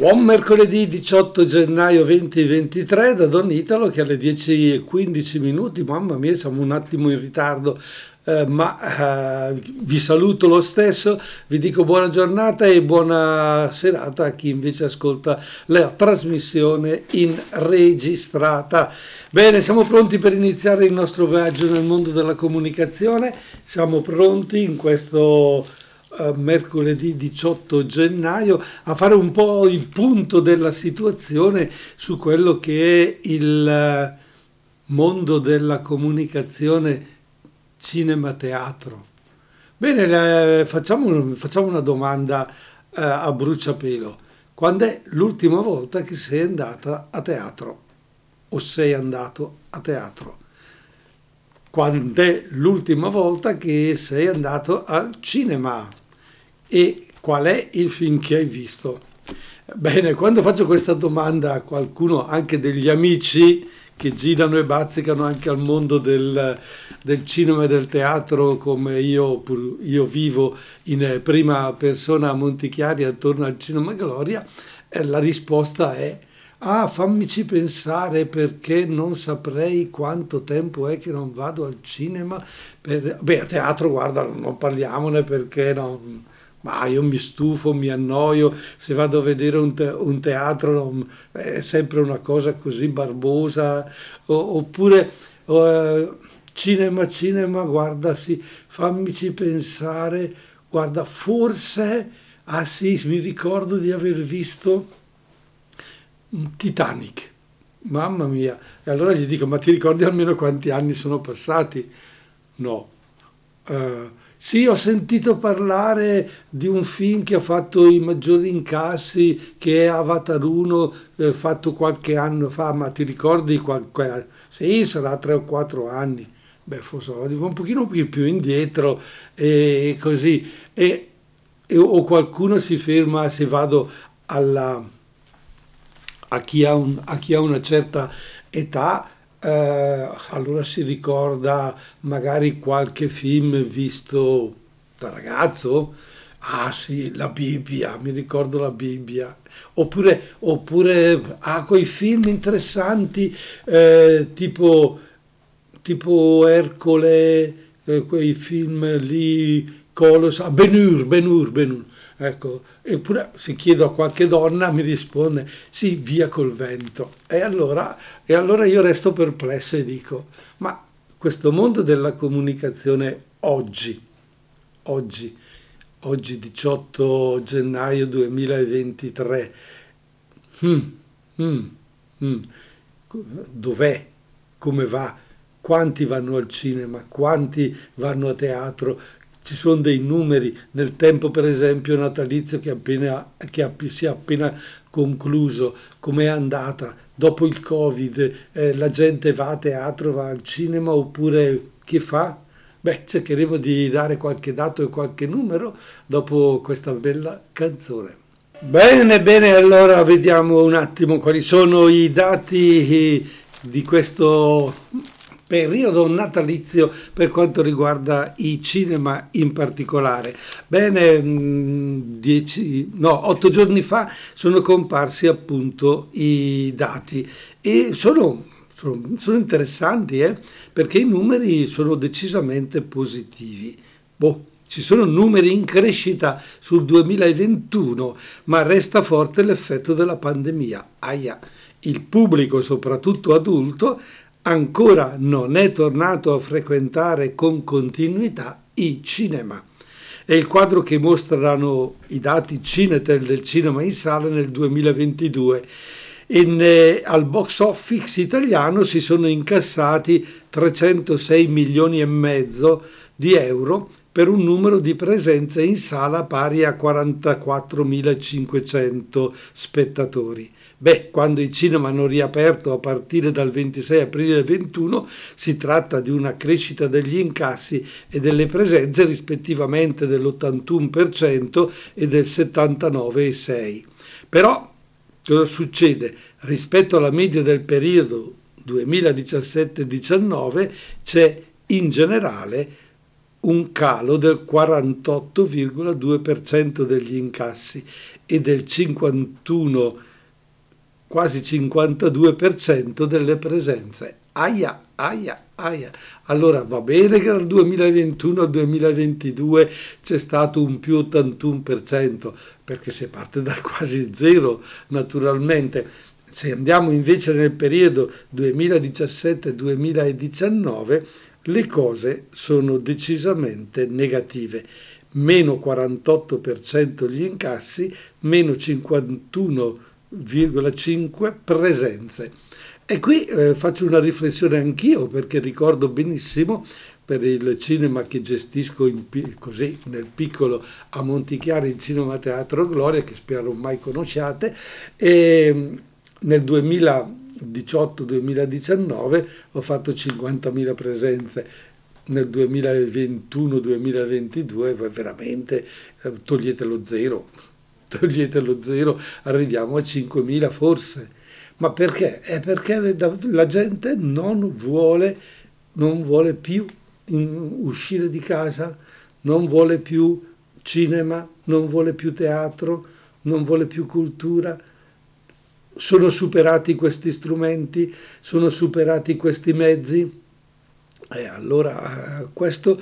Buon mercoledì 18 gennaio 2023 da Don Italo che alle 10.15 minuti, mamma mia siamo un attimo in ritardo, eh, ma eh, vi saluto lo stesso, vi dico buona giornata e buona serata a chi invece ascolta la trasmissione in registrata. Bene, siamo pronti per iniziare il nostro viaggio nel mondo della comunicazione, siamo pronti in questo mercoledì 18 gennaio a fare un po' il punto della situazione su quello che è il eh, mondo della comunicazione cinema-teatro. Bene, facciamo, facciamo una domanda eh, a bruciapelo. Quando è l'ultima volta che sei andata a teatro o sei andato a teatro? Quando è l'ultima volta che sei andato al cinema? E qual è il film che hai visto? Bene, quando faccio questa domanda a qualcuno, anche degli amici che girano e bazzicano anche al mondo del, del cinema e del teatro come io, io, vivo in prima persona a Montichiari attorno al Cinema Gloria, eh, la risposta è Ah, fammici pensare perché non saprei quanto tempo è che non vado al cinema. Per... Beh, a teatro, guarda, non parliamone perché non, ma io mi stufo, mi annoio, se vado a vedere un, te- un teatro è sempre una cosa così barbosa, o- oppure uh, cinema, cinema, guarda sì, fammici pensare, guarda, forse, ah sì, mi ricordo di aver visto Titanic, mamma mia, e allora gli dico, ma ti ricordi almeno quanti anni sono passati? No. Uh, sì, ho sentito parlare di un film che ha fatto i maggiori incassi, che è Avatar 1, eh, fatto qualche anno fa, ma ti ricordi qualche... Sì, sarà tre o quattro anni. Beh, forse un pochino più indietro e così. E, e, o qualcuno si ferma, se vado alla, a, chi un, a chi ha una certa età, eh, allora si ricorda magari qualche film visto da ragazzo. Ah sì, la Bibbia, mi ricordo la Bibbia. Oppure, oppure ah, quei film interessanti eh, tipo, tipo Ercole, eh, quei film lì, Colos, ah, Benur, Benur, Benur. Ecco, eppure se chiedo a qualche donna mi risponde sì, via col vento. E allora, e allora io resto perplesso e dico, ma questo mondo della comunicazione oggi, oggi, oggi 18 gennaio 2023, hmm, hmm, hmm, dov'è? Come va? Quanti vanno al cinema? Quanti vanno a teatro? Ci sono dei numeri nel tempo per esempio natalizio che, appena, che si è appena concluso, com'è andata dopo il covid, eh, la gente va a teatro, va al cinema oppure che fa? Beh, cercheremo di dare qualche dato e qualche numero dopo questa bella canzone. Bene, bene, allora vediamo un attimo quali sono i dati di questo periodo natalizio per quanto riguarda i cinema in particolare. Bene, mm, dieci, no, otto giorni fa sono comparsi appunto i dati e sono, sono, sono interessanti eh, perché i numeri sono decisamente positivi. Boh, ci sono numeri in crescita sul 2021, ma resta forte l'effetto della pandemia. Aia, il pubblico, soprattutto adulto, ancora non è tornato a frequentare con continuità i cinema. È il quadro che mostrano i dati Cinetel del cinema in sala nel 2022. In, eh, al box office italiano si sono incassati 306 milioni e mezzo di euro per un numero di presenze in sala pari a 44.500 spettatori. Beh, quando i cinema hanno riaperto a partire dal 26 aprile 21 si tratta di una crescita degli incassi e delle presenze rispettivamente dell'81% e del 79,6%. Però cosa succede? Rispetto alla media del periodo 2017-19 c'è in generale un calo del 48,2% degli incassi e del 51, quasi 52% delle presenze. Aia, aia, aia. Allora va bene che dal 2021 al 2022 c'è stato un più 81%, perché si parte da quasi zero naturalmente. Se andiamo invece nel periodo 2017-2019, le cose sono decisamente negative. Meno 48% gli incassi, meno 51,5 presenze. E qui eh, faccio una riflessione anch'io perché ricordo benissimo per il cinema che gestisco in, così nel piccolo a Montichiari, il Cinema Teatro Gloria, che spero mai conosciate, e nel 2018-2019 ho fatto 50.000 presenze. Nel 2021-2022 veramente eh, togliete lo zero, togliete lo zero, arriviamo a 5.000 forse ma perché? È perché la gente non vuole, non vuole più uscire di casa, non vuole più cinema, non vuole più teatro, non vuole più cultura. Sono superati questi strumenti, sono superati questi mezzi. E allora questo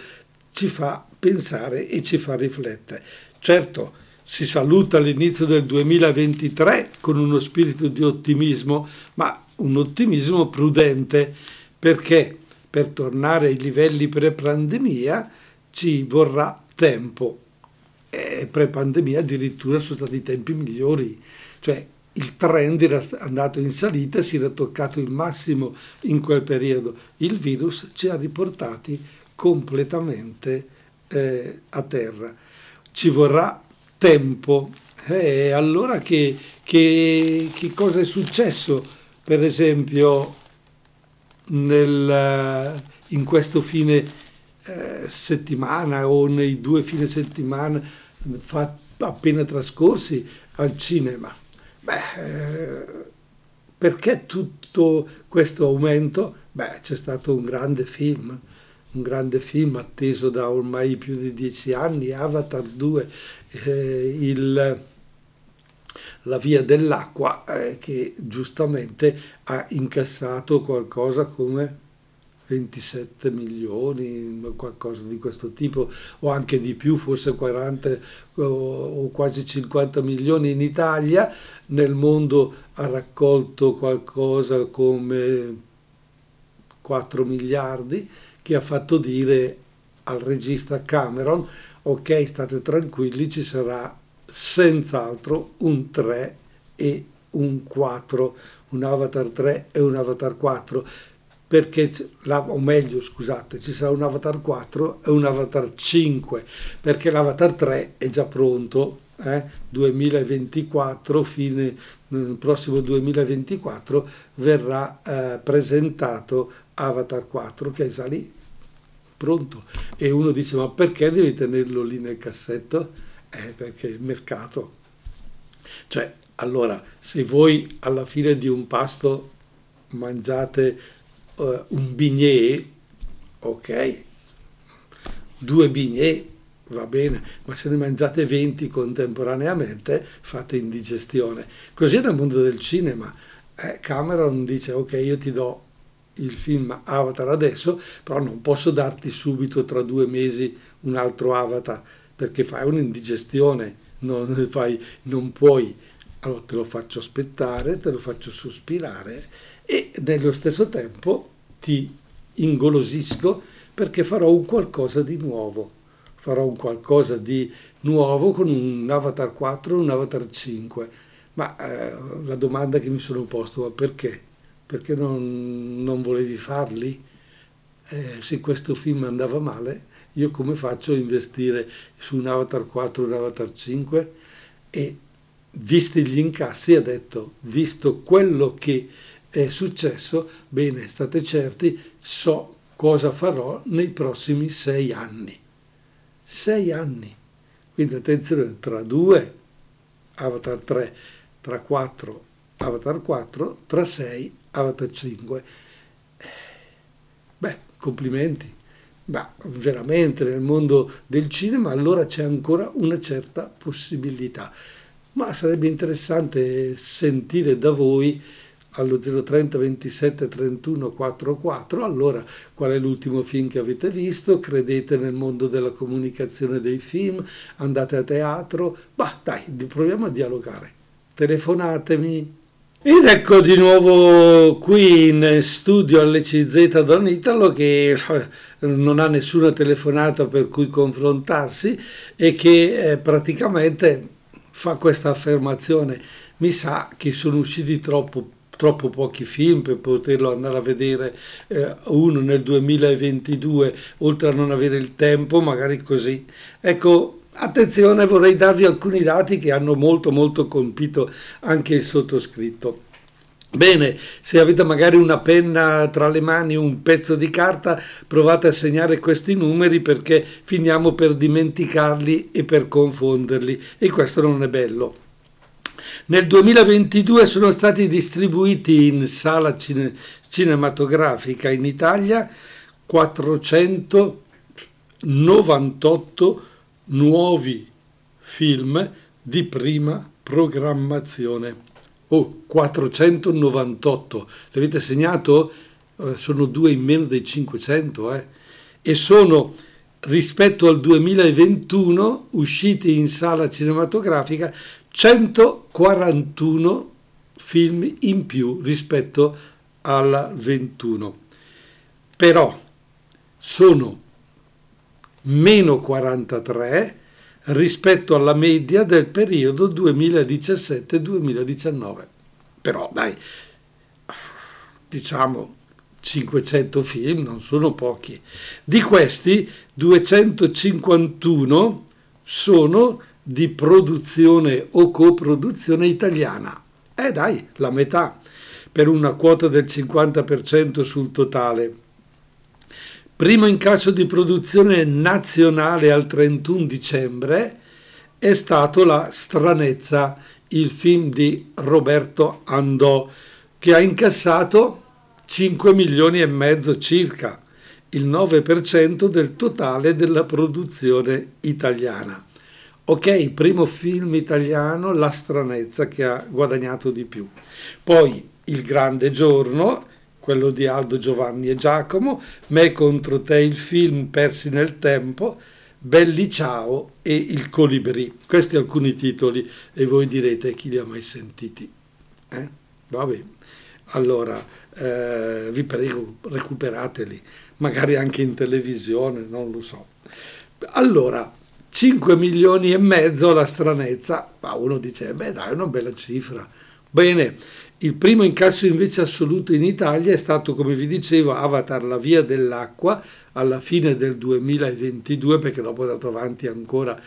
ci fa pensare e ci fa riflettere. Certo, si saluta l'inizio del 2023 con uno spirito di ottimismo, ma un ottimismo prudente perché per tornare ai livelli pre-pandemia ci vorrà tempo. E pre-pandemia addirittura sono stati tempi migliori, cioè il trend era andato in salita, si era toccato il massimo in quel periodo. Il virus ci ha riportati completamente eh, a terra. Ci vorrà tempo. E allora che, che, che, cosa è successo, per esempio, nel, in questo fine eh, settimana o nei due fine settimana fa, appena trascorsi al cinema? Beh, eh, perché tutto questo aumento? Beh, c'è stato un grande film, un grande film atteso da ormai più di dieci anni, Avatar 2, eh, il, la via dell'acqua eh, che giustamente ha incassato qualcosa come 27 milioni, qualcosa di questo tipo, o anche di più, forse 40 o quasi 50 milioni in Italia, nel mondo ha raccolto qualcosa come 4 miliardi, che ha fatto dire al regista Cameron ok, state tranquilli, ci sarà senz'altro un 3 e un 4, un Avatar 3 e un Avatar 4, perché, o meglio scusate, ci sarà un Avatar 4 e un Avatar 5, perché l'Avatar 3 è già pronto, eh? 2024, fine nel prossimo 2024 verrà eh, presentato Avatar 4 che è già lì pronto. E uno dice, ma perché devi tenerlo lì nel cassetto? Eh, perché il mercato. Cioè, allora, se voi alla fine di un pasto mangiate uh, un bignè, ok, due bignè, va bene, ma se ne mangiate 20 contemporaneamente fate indigestione. Così nel mondo del cinema. Eh, Cameron dice, ok, io ti do il film Avatar adesso, però non posso darti subito tra due mesi un altro Avatar perché fai un'indigestione, non, fai, non puoi, allora te lo faccio aspettare, te lo faccio sospirare e nello stesso tempo ti ingolosisco perché farò un qualcosa di nuovo, farò un qualcosa di nuovo con un Avatar 4 e un Avatar 5. Ma eh, la domanda che mi sono posto, ma perché? Perché non, non volevi farli? Eh, se questo film andava male, io come faccio a investire su un Avatar 4 un Avatar 5? E visti gli incassi ha detto, visto quello che è successo, bene, state certi, so cosa farò nei prossimi sei anni. Sei anni. Quindi attenzione, tra due, Avatar 3, tra quattro, Avatar 4, tra sei, Avatar 5. Beh, complimenti. Ma veramente nel mondo del cinema allora c'è ancora una certa possibilità. ma sarebbe interessante sentire da voi allo 030 27 31 44 allora qual è l'ultimo film che avete visto credete nel mondo della comunicazione dei film andate a teatro bah dai proviamo a dialogare telefonatemi ed ecco di nuovo qui in studio all'ECZ Don Italo che eh, non ha nessuna telefonata per cui confrontarsi e che eh, praticamente fa questa affermazione. Mi sa che sono usciti troppo, troppo pochi film per poterlo andare a vedere eh, uno nel 2022, oltre a non avere il tempo, magari così. Ecco, Attenzione, vorrei darvi alcuni dati che hanno molto molto colpito anche il sottoscritto. Bene, se avete magari una penna tra le mani, un pezzo di carta, provate a segnare questi numeri perché finiamo per dimenticarli e per confonderli e questo non è bello. Nel 2022 sono stati distribuiti in sala cine- cinematografica in Italia 498 nuovi film di prima programmazione. Oh, 498. L'avete segnato? Eh, sono due in meno dei 500, eh? E sono rispetto al 2021 usciti in sala cinematografica 141 film in più rispetto al 21. Però sono meno 43 rispetto alla media del periodo 2017-2019. Però dai, diciamo 500 film non sono pochi. Di questi 251 sono di produzione o coproduzione italiana. Eh dai, la metà, per una quota del 50% sul totale. Primo incasso di produzione nazionale al 31 dicembre è stato La stranezza, il film di Roberto Andò, che ha incassato 5 milioni e mezzo circa, il 9% del totale della produzione italiana. Ok, primo film italiano, La stranezza, che ha guadagnato di più. Poi Il grande giorno, quello di Aldo Giovanni e Giacomo, Me contro te il film Persi nel tempo, Belli Ciao e Il Colibrì. Questi alcuni titoli e voi direte chi li ha mai sentiti. Eh? Vabbè. Allora, eh, vi prego, recuperateli, magari anche in televisione, non lo so. Allora, 5 milioni e mezzo la stranezza, ma uno dice, beh dai, è una bella cifra. Bene, il primo incasso invece assoluto in Italia è stato, come vi dicevo, Avatar La Via dell'Acqua alla fine del 2022, perché dopo è andato avanti ancora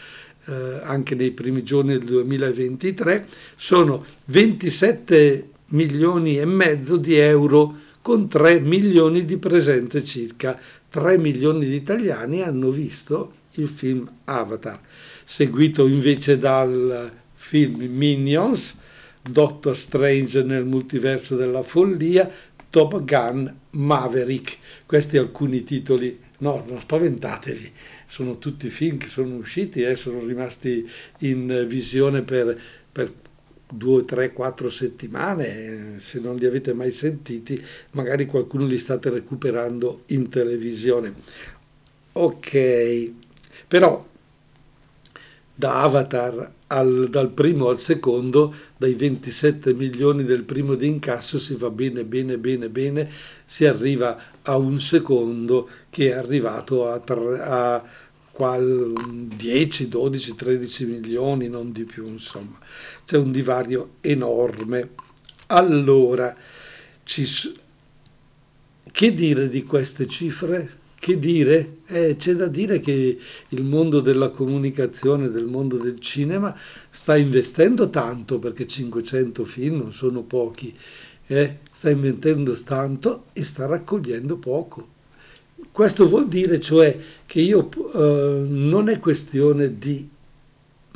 eh, anche nei primi giorni del 2023. Sono 27 milioni e mezzo di euro con 3 milioni di presenze circa. 3 milioni di italiani hanno visto il film Avatar, seguito invece dal film Minions Doctor Strange nel multiverso della follia, Top Gun Maverick. Questi alcuni titoli, no, non spaventatevi, sono tutti film che sono usciti e eh, sono rimasti in visione per, per due, tre, quattro settimane, se non li avete mai sentiti, magari qualcuno li state recuperando in televisione. Ok, però da Avatar al, dal primo al secondo, dai 27 milioni del primo di incasso si va bene, bene, bene, bene, si arriva a un secondo che è arrivato a, a qual, 10, 12, 13 milioni, non di più, insomma. C'è un divario enorme. Allora, ci, che dire di queste cifre? Che dire? Eh, c'è da dire che il mondo della comunicazione, del mondo del cinema, sta investendo tanto, perché 500 film non sono pochi, eh? sta investendo tanto e sta raccogliendo poco. Questo vuol dire cioè che io eh, non è questione di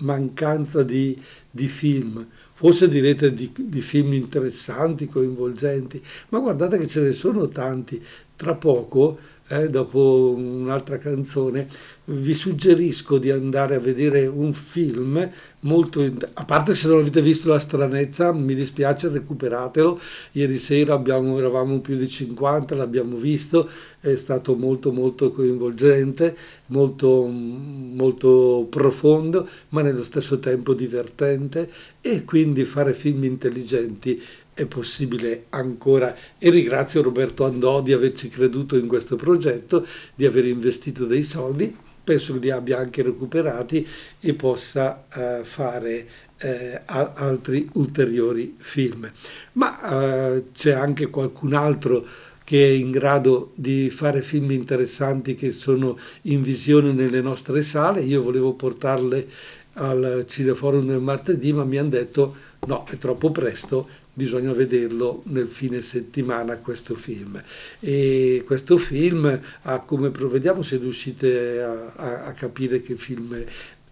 mancanza di, di film, forse direte di, di, film interessanti, coinvolgenti, ma guardate che ce ne sono tanti. Tra poco eh, dopo un'altra canzone, vi suggerisco di andare a vedere un film molto, a parte se non avete visto La stranezza, mi dispiace, recuperatelo. Ieri sera abbiamo, eravamo più di 50, l'abbiamo visto, è stato molto molto coinvolgente, molto, molto profondo, ma nello stesso tempo divertente e quindi fare film intelligenti è possibile ancora e ringrazio Roberto Andò di averci creduto in questo progetto, di aver investito dei soldi, penso che li abbia anche recuperati e possa eh, fare eh, altri ulteriori film. Ma eh, c'è anche qualcun altro che è in grado di fare film interessanti che sono in visione nelle nostre sale. Io volevo portarle al Cineforum del martedì, ma mi hanno detto no, è troppo presto, bisogna vederlo nel fine settimana questo film. E questo film ha come, vediamo se riuscite a, a, a capire che film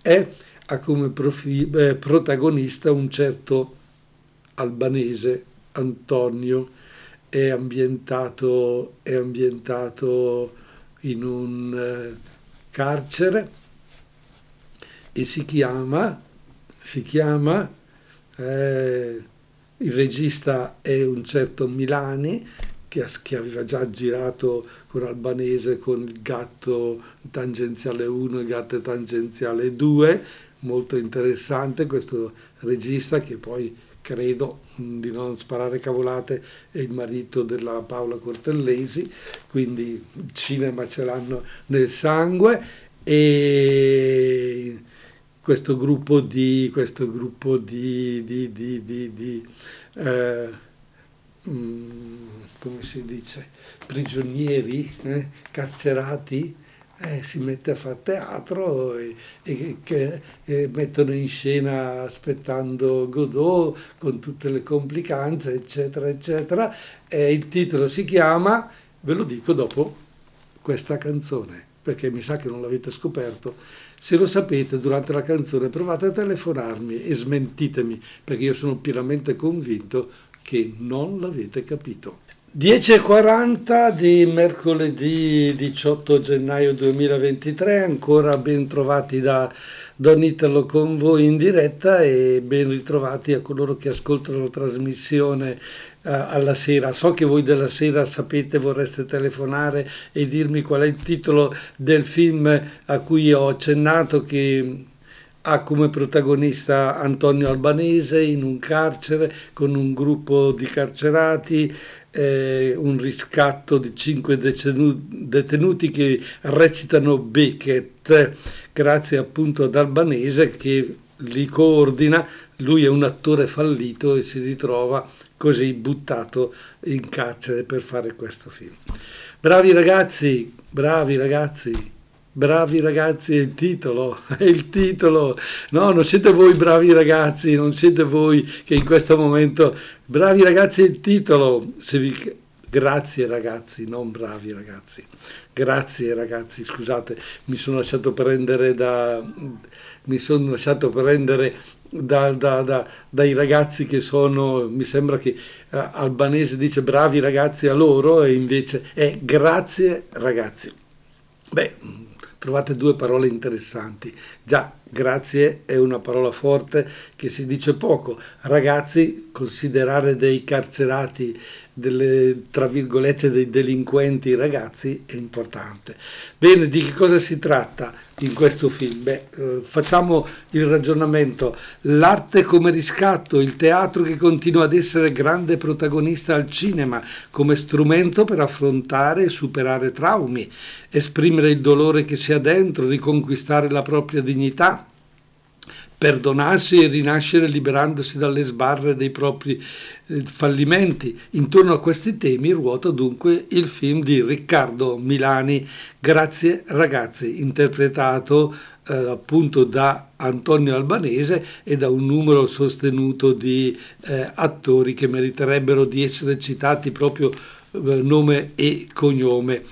è, ha come profi, eh, protagonista un certo albanese, Antonio, è ambientato, è ambientato in un eh, carcere e si chiama, si chiama eh, il regista è un certo Milani che, che, aveva già girato con Albanese con il gatto tangenziale 1 e il gatto tangenziale 2, molto interessante questo regista che poi credo di non sparare cavolate è il marito della Paola Cortellesi, quindi il cinema ce l'hanno nel sangue. E questo gruppo di, questo gruppo di, di, di eh, mm, come si dice, prigionieri, eh, carcerati, eh, si mette a fare teatro e, e che e mettono in scena aspettando Godot con tutte le complicanze, eccetera, eccetera. E il titolo si chiama, ve lo dico dopo questa canzone perché mi sa che non l'avete scoperto. Se lo sapete durante la canzone provate a telefonarmi e smentitemi, perché io sono pienamente convinto che non l'avete capito. 10.40 di mercoledì 18 gennaio 2023, ancora ben trovati da Don Italo con voi in diretta e ben ritrovati a coloro che ascoltano la trasmissione alla sera. So che voi della sera sapete, vorreste telefonare e dirmi qual è il titolo del film a cui ho accennato che ha come protagonista Antonio Albanese in un carcere con un gruppo di carcerati, eh, un riscatto di cinque detenuti che recitano Beckett, grazie appunto ad Albanese che li coordina. Lui è un attore fallito e si ritrova così buttato in carcere per fare questo film. Bravi ragazzi, bravi ragazzi, bravi ragazzi è il titolo, è il titolo. No, non siete voi bravi ragazzi, non siete voi che in questo momento... Bravi ragazzi è il titolo. Vi... Grazie ragazzi, non bravi ragazzi. Grazie ragazzi, scusate, mi sono lasciato prendere da... Mi sono lasciato prendere da, da, da, dai ragazzi che sono, mi sembra che eh, albanese dice bravi ragazzi a loro e invece è grazie ragazzi. Beh, trovate due parole interessanti. Già, grazie è una parola forte che si dice poco. Ragazzi, considerare dei carcerati delle, tra virgolette, dei delinquenti ragazzi è importante. Bene, di che cosa si tratta in questo film? Beh, eh, facciamo il ragionamento. L'arte come riscatto, il teatro che continua ad essere grande protagonista al cinema come strumento per affrontare e superare traumi, esprimere il dolore che si ha dentro, riconquistare la propria dignità perdonarsi e rinascere liberandosi dalle sbarre dei propri eh, fallimenti. Intorno a questi temi ruota dunque il film di Riccardo Milani, Grazie ragazzi, interpretato eh, appunto da Antonio Albanese e da un numero sostenuto di eh, attori che meriterebbero di essere citati proprio eh, nome e cognome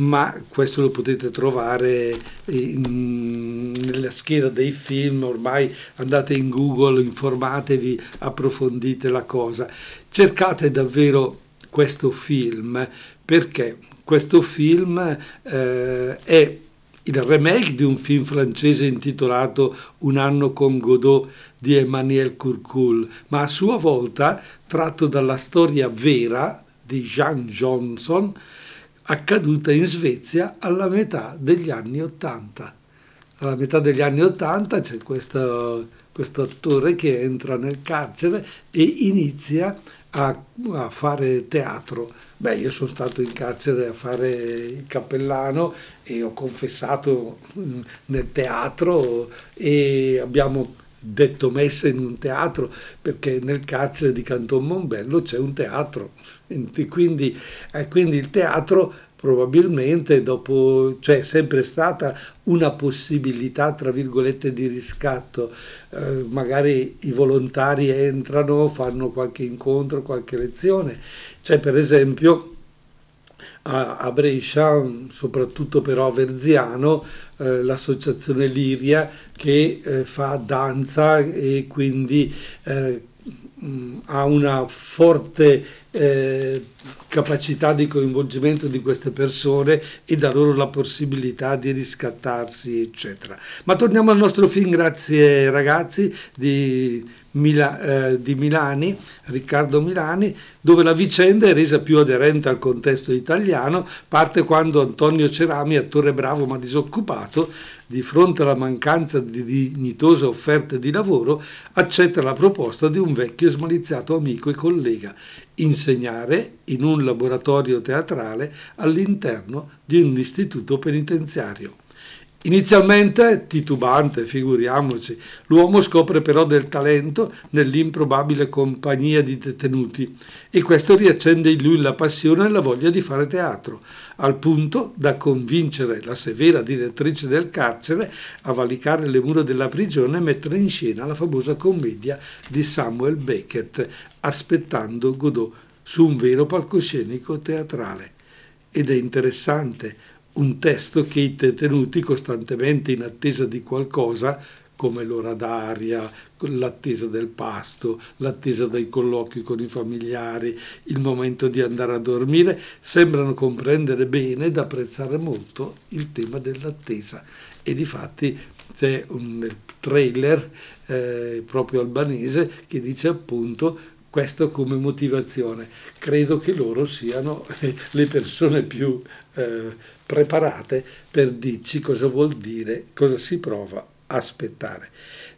ma questo lo potete trovare in, nella scheda dei film, ormai andate in Google, informatevi, approfondite la cosa. Cercate davvero questo film perché questo film eh, è il remake di un film francese intitolato Un anno con Godot di Emmanuel Courcoul, ma a sua volta tratto dalla storia vera di Jean Johnson accaduta in Svezia alla metà degli anni Ottanta. Alla metà degli anni Ottanta c'è questo, questo attore che entra nel carcere e inizia a, a, fare teatro. Beh, io sono stato in carcere a fare il cappellano e ho confessato mm, nel teatro e abbiamo detto messa in un teatro perché nel carcere di Canton Mombello c'è un teatro. Quindi, eh, quindi il teatro probabilmente dopo cioè, sempre stata una possibilità tra virgolette di riscatto eh, magari i volontari entrano fanno qualche incontro qualche lezione c'è per esempio a, a Brescia soprattutto però a Verziano eh, l'associazione Liria che eh, fa danza e quindi eh, ha una forte eh, capacità di coinvolgimento di queste persone e dà loro la possibilità di riscattarsi, eccetera. Ma torniamo al nostro film, grazie ragazzi di, Mila, eh, di Milani, Riccardo Milani, dove la vicenda è resa più aderente al contesto italiano, parte quando Antonio Cerami, attore bravo ma disoccupato, di fronte alla mancanza di dignitose offerte di lavoro, accetta la proposta di un vecchio smaliziato amico e collega, insegnare in un laboratorio teatrale all'interno di un istituto penitenziario. Inizialmente titubante, figuriamoci, l'uomo scopre però del talento nell'improbabile compagnia di detenuti e questo riaccende in lui la passione e la voglia di fare teatro, al punto da convincere la severa direttrice del carcere a valicare le mura della prigione e mettere in scena la famosa commedia di Samuel Beckett, Aspettando Godot, su un vero palcoscenico teatrale. Ed è interessante un testo che i detenuti costantemente in attesa di qualcosa, come l'ora d'aria, l'attesa del pasto, l'attesa dei colloqui con i familiari, il momento di andare a dormire, sembrano comprendere bene ed apprezzare molto il tema dell'attesa. E di fatti c'è un trailer eh, proprio albanese che dice appunto questo come motivazione. Credo che loro siano eh, le persone più eh, preparate per dirci cosa vuol dire, cosa si prova a aspettare.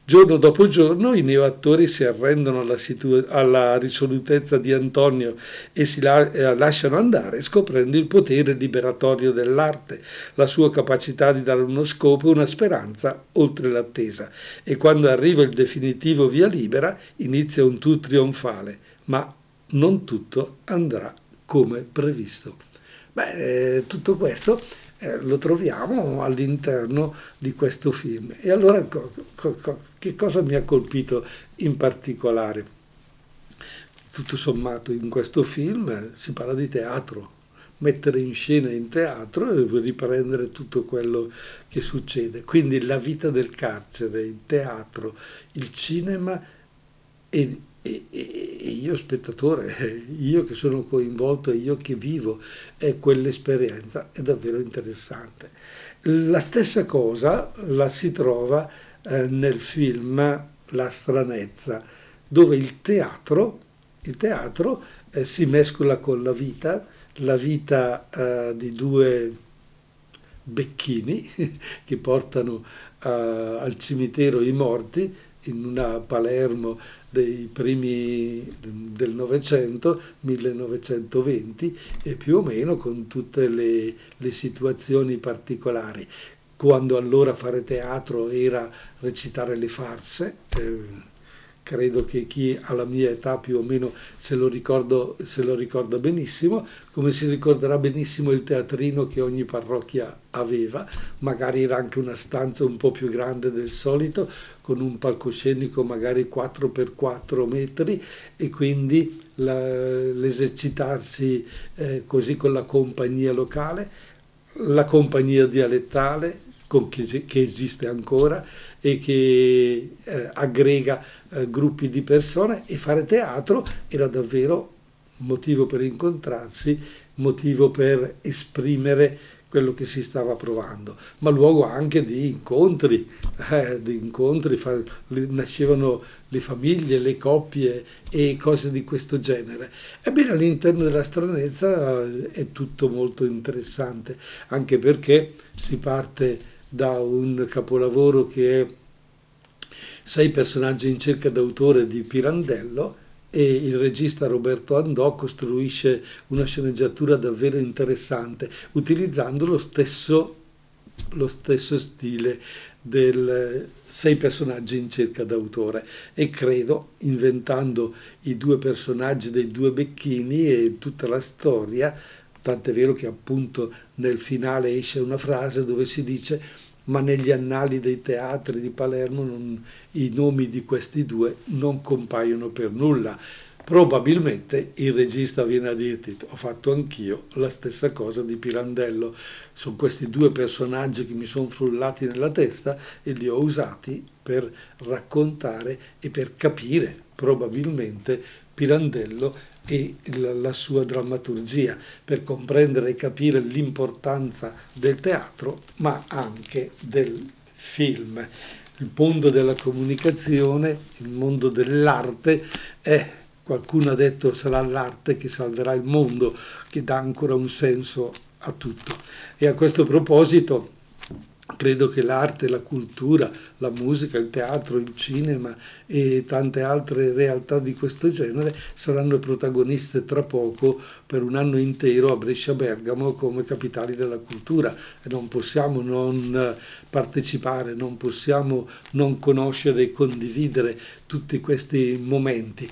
Giorno dopo giorno i neoattori si arrendono alla, situ- alla risolutezza di Antonio e si la- eh, lasciano andare scoprendo il potere liberatorio dell'arte, la sua capacità di dare uno scopo e una speranza oltre l'attesa. E quando arriva il definitivo via libera inizia un tour trionfale, ma non tutto andrà come previsto. Beh, eh, tutto questo eh, lo troviamo all'interno di questo film. E allora co- co- che cosa mi ha colpito in particolare? Tutto sommato in questo film si parla di teatro, mettere in scena in teatro e riprendere tutto quello che succede. Quindi la vita del carcere, il teatro, il cinema e e, e, e, io spettatore, io che sono coinvolto, io che vivo è quell'esperienza è davvero interessante. La stessa cosa la si trova eh, nel film La stranezza, dove il teatro, il teatro eh, si mescola con la vita, la vita eh, di due becchini che portano eh, al cimitero i morti in una Palermo dei primi del Novecento, 1920, e più o meno con tutte le, le situazioni particolari. Quando allora fare teatro era recitare le farse, eh, credo che chi ha la mia età più o meno se lo, ricordo, se lo ricorda benissimo, come si ricorderà benissimo il teatrino che ogni parrocchia aveva, magari era anche una stanza un po' più grande del solito, con un palcoscenico magari 4x4 metri e quindi la, l'esercitarsi eh, così con la compagnia locale, la compagnia dialettale che, che esiste ancora e che eh, aggrega eh, gruppi di persone e fare teatro era davvero motivo per incontrarsi, motivo per esprimere quello che si stava provando, ma luogo anche di incontri, eh, di incontri, far, nascevano le famiglie, le coppie e cose di questo genere. Ebbene all'interno della stranezza eh, è tutto molto interessante, anche perché si parte da un capolavoro che è Sei personaggi in cerca d'autore di Pirandello, e il regista Roberto Andò costruisce una sceneggiatura davvero interessante utilizzando lo stesso, lo stesso stile del sei personaggi in cerca d'autore e credo inventando i due personaggi dei due becchini e tutta la storia tant'è vero che appunto nel finale esce una frase dove si dice ma negli annali dei teatri di Palermo non, i nomi di questi due non compaiono per nulla. Probabilmente il regista viene a dirti ho fatto anch'io la stessa cosa di Pirandello, sono questi due personaggi che mi sono frullati nella testa e li ho usati per raccontare e per capire probabilmente Pirandello e la sua drammaturgia per comprendere e capire l'importanza del teatro, ma anche del film. Il mondo della comunicazione, il mondo dell'arte è, qualcuno ha detto sarà l'arte che salverà il mondo, che dà ancora un senso a tutto. E a questo proposito Credo che l'arte, la cultura, la musica, il teatro, il cinema e tante altre realtà di questo genere saranno protagoniste tra poco per un anno intero a Brescia-Bergamo come capitali della cultura e non possiamo non partecipare, non possiamo non conoscere e condividere tutti questi momenti.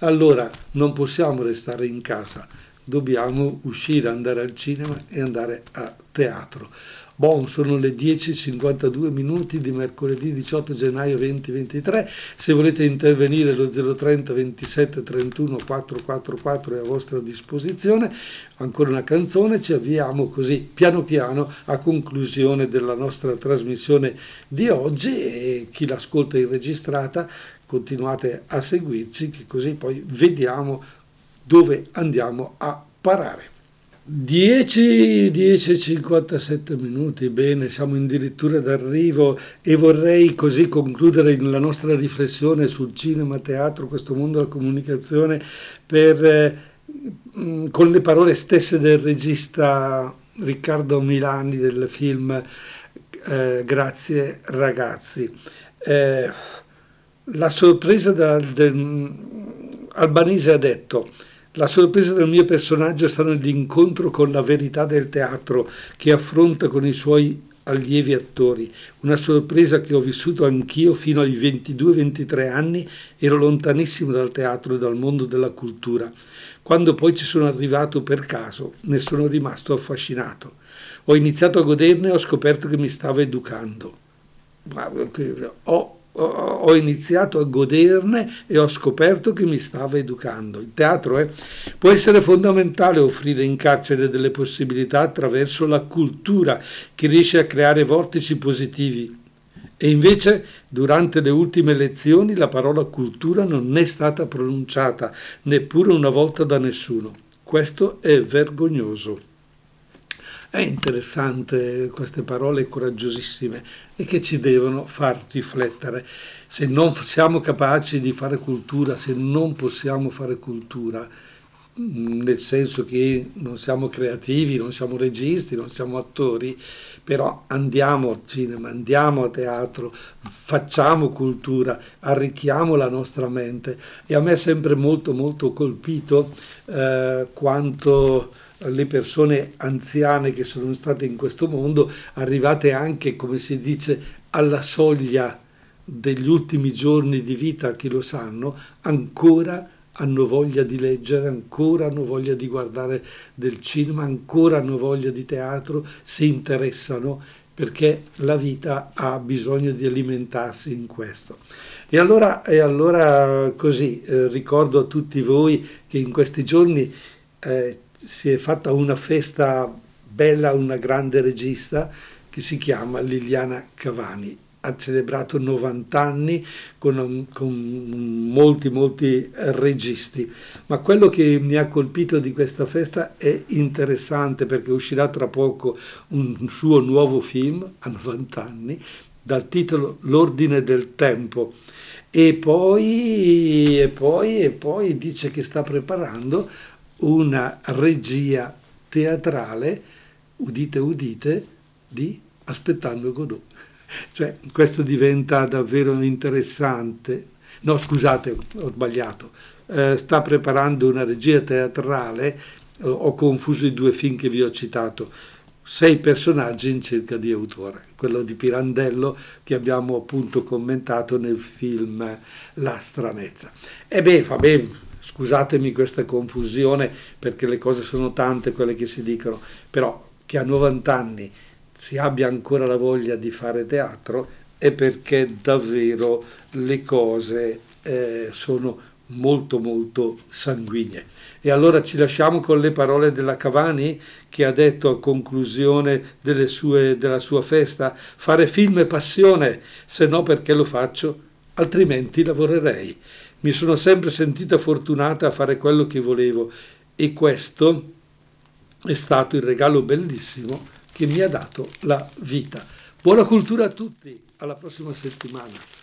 Allora non possiamo restare in casa, dobbiamo uscire, andare al cinema e andare a teatro. Bon, sono le 10.52 minuti di mercoledì 18 gennaio 2023. Se volete intervenire lo 030 27 31 444 è a vostra disposizione. Ancora una canzone, ci avviamo così piano piano a conclusione della nostra trasmissione di oggi e chi l'ascolta in registrata continuate a seguirci che così poi vediamo dove andiamo a parare. 10, 10, 57 minuti, bene, siamo addirittura d'arrivo e vorrei così concludere la nostra riflessione sul cinema, teatro, questo mondo della comunicazione, per, eh, con le parole stesse del regista Riccardo Milani del film eh, Grazie ragazzi. Eh, la sorpresa da, del, Albanese ha detto la sorpresa del mio personaggio sta nell'incontro con la verità del teatro che affronta con i suoi allievi attori, una sorpresa che ho vissuto anch'io fino ai 22-23 anni, ero lontanissimo dal teatro e dal mondo della cultura. Quando poi ci sono arrivato per caso, ne sono rimasto affascinato. Ho iniziato a goderne e ho scoperto che mi stava educando. Ho ho iniziato a goderne e ho scoperto che mi stava educando. Il teatro è, può essere fondamentale offrire in carcere delle possibilità attraverso la cultura che riesce a creare vortici positivi. E invece durante le ultime lezioni la parola cultura non è stata pronunciata neppure una volta da nessuno. Questo è vergognoso. È interessante queste parole coraggiosissime e che ci devono far riflettere. Se non siamo capaci di fare cultura, se non possiamo fare cultura, mm, nel senso che non siamo creativi, non siamo registi, non siamo attori, però andiamo al cinema, andiamo a teatro, facciamo cultura, arricchiamo la nostra mente. E a me è sempre molto molto colpito eh, quanto le persone anziane che sono state in questo mondo, arrivate anche, come si dice, alla soglia degli ultimi giorni di vita, chi lo sanno, ancora hanno voglia di leggere, ancora hanno voglia di guardare del cinema, ancora hanno voglia di teatro, si interessano perché la vita ha bisogno di alimentarsi in questo. E allora, e allora così eh, ricordo a tutti voi che in questi giorni eh, si è fatta una festa bella, una grande regista che si chiama Liliana Cavani. ha celebrato 90 anni con, con, molti, molti registi. Ma quello che mi ha colpito di questa festa è interessante perché uscirà tra poco un suo nuovo film a 90 anni dal titolo L'ordine del tempo. E poi, e poi, e poi dice che sta preparando una regia teatrale, udite udite, di Aspettando Godot. Cioè, questo diventa davvero interessante. No, scusate, ho sbagliato. Eh, sta preparando una regia teatrale, ho confuso i due film che vi ho citato. Sei personaggi in cerca di autore, quello di Pirandello che abbiamo appunto commentato nel film La stranezza. E beh, va bene, scusatemi questa confusione perché le cose sono tante quelle che si dicono, però che a 90 anni si abbia ancora la voglia di fare teatro è perché davvero le cose eh, sono molto molto sanguigne. E allora ci lasciamo con le parole della Cavani che ha detto a conclusione sue, della sua festa, fare film è passione, se no perché lo faccio, altrimenti lavorerei. Mi sono sempre sentita fortunata a fare quello che volevo e questo è stato il regalo bellissimo che mi ha dato la vita. Buona cultura a tutti, alla prossima settimana.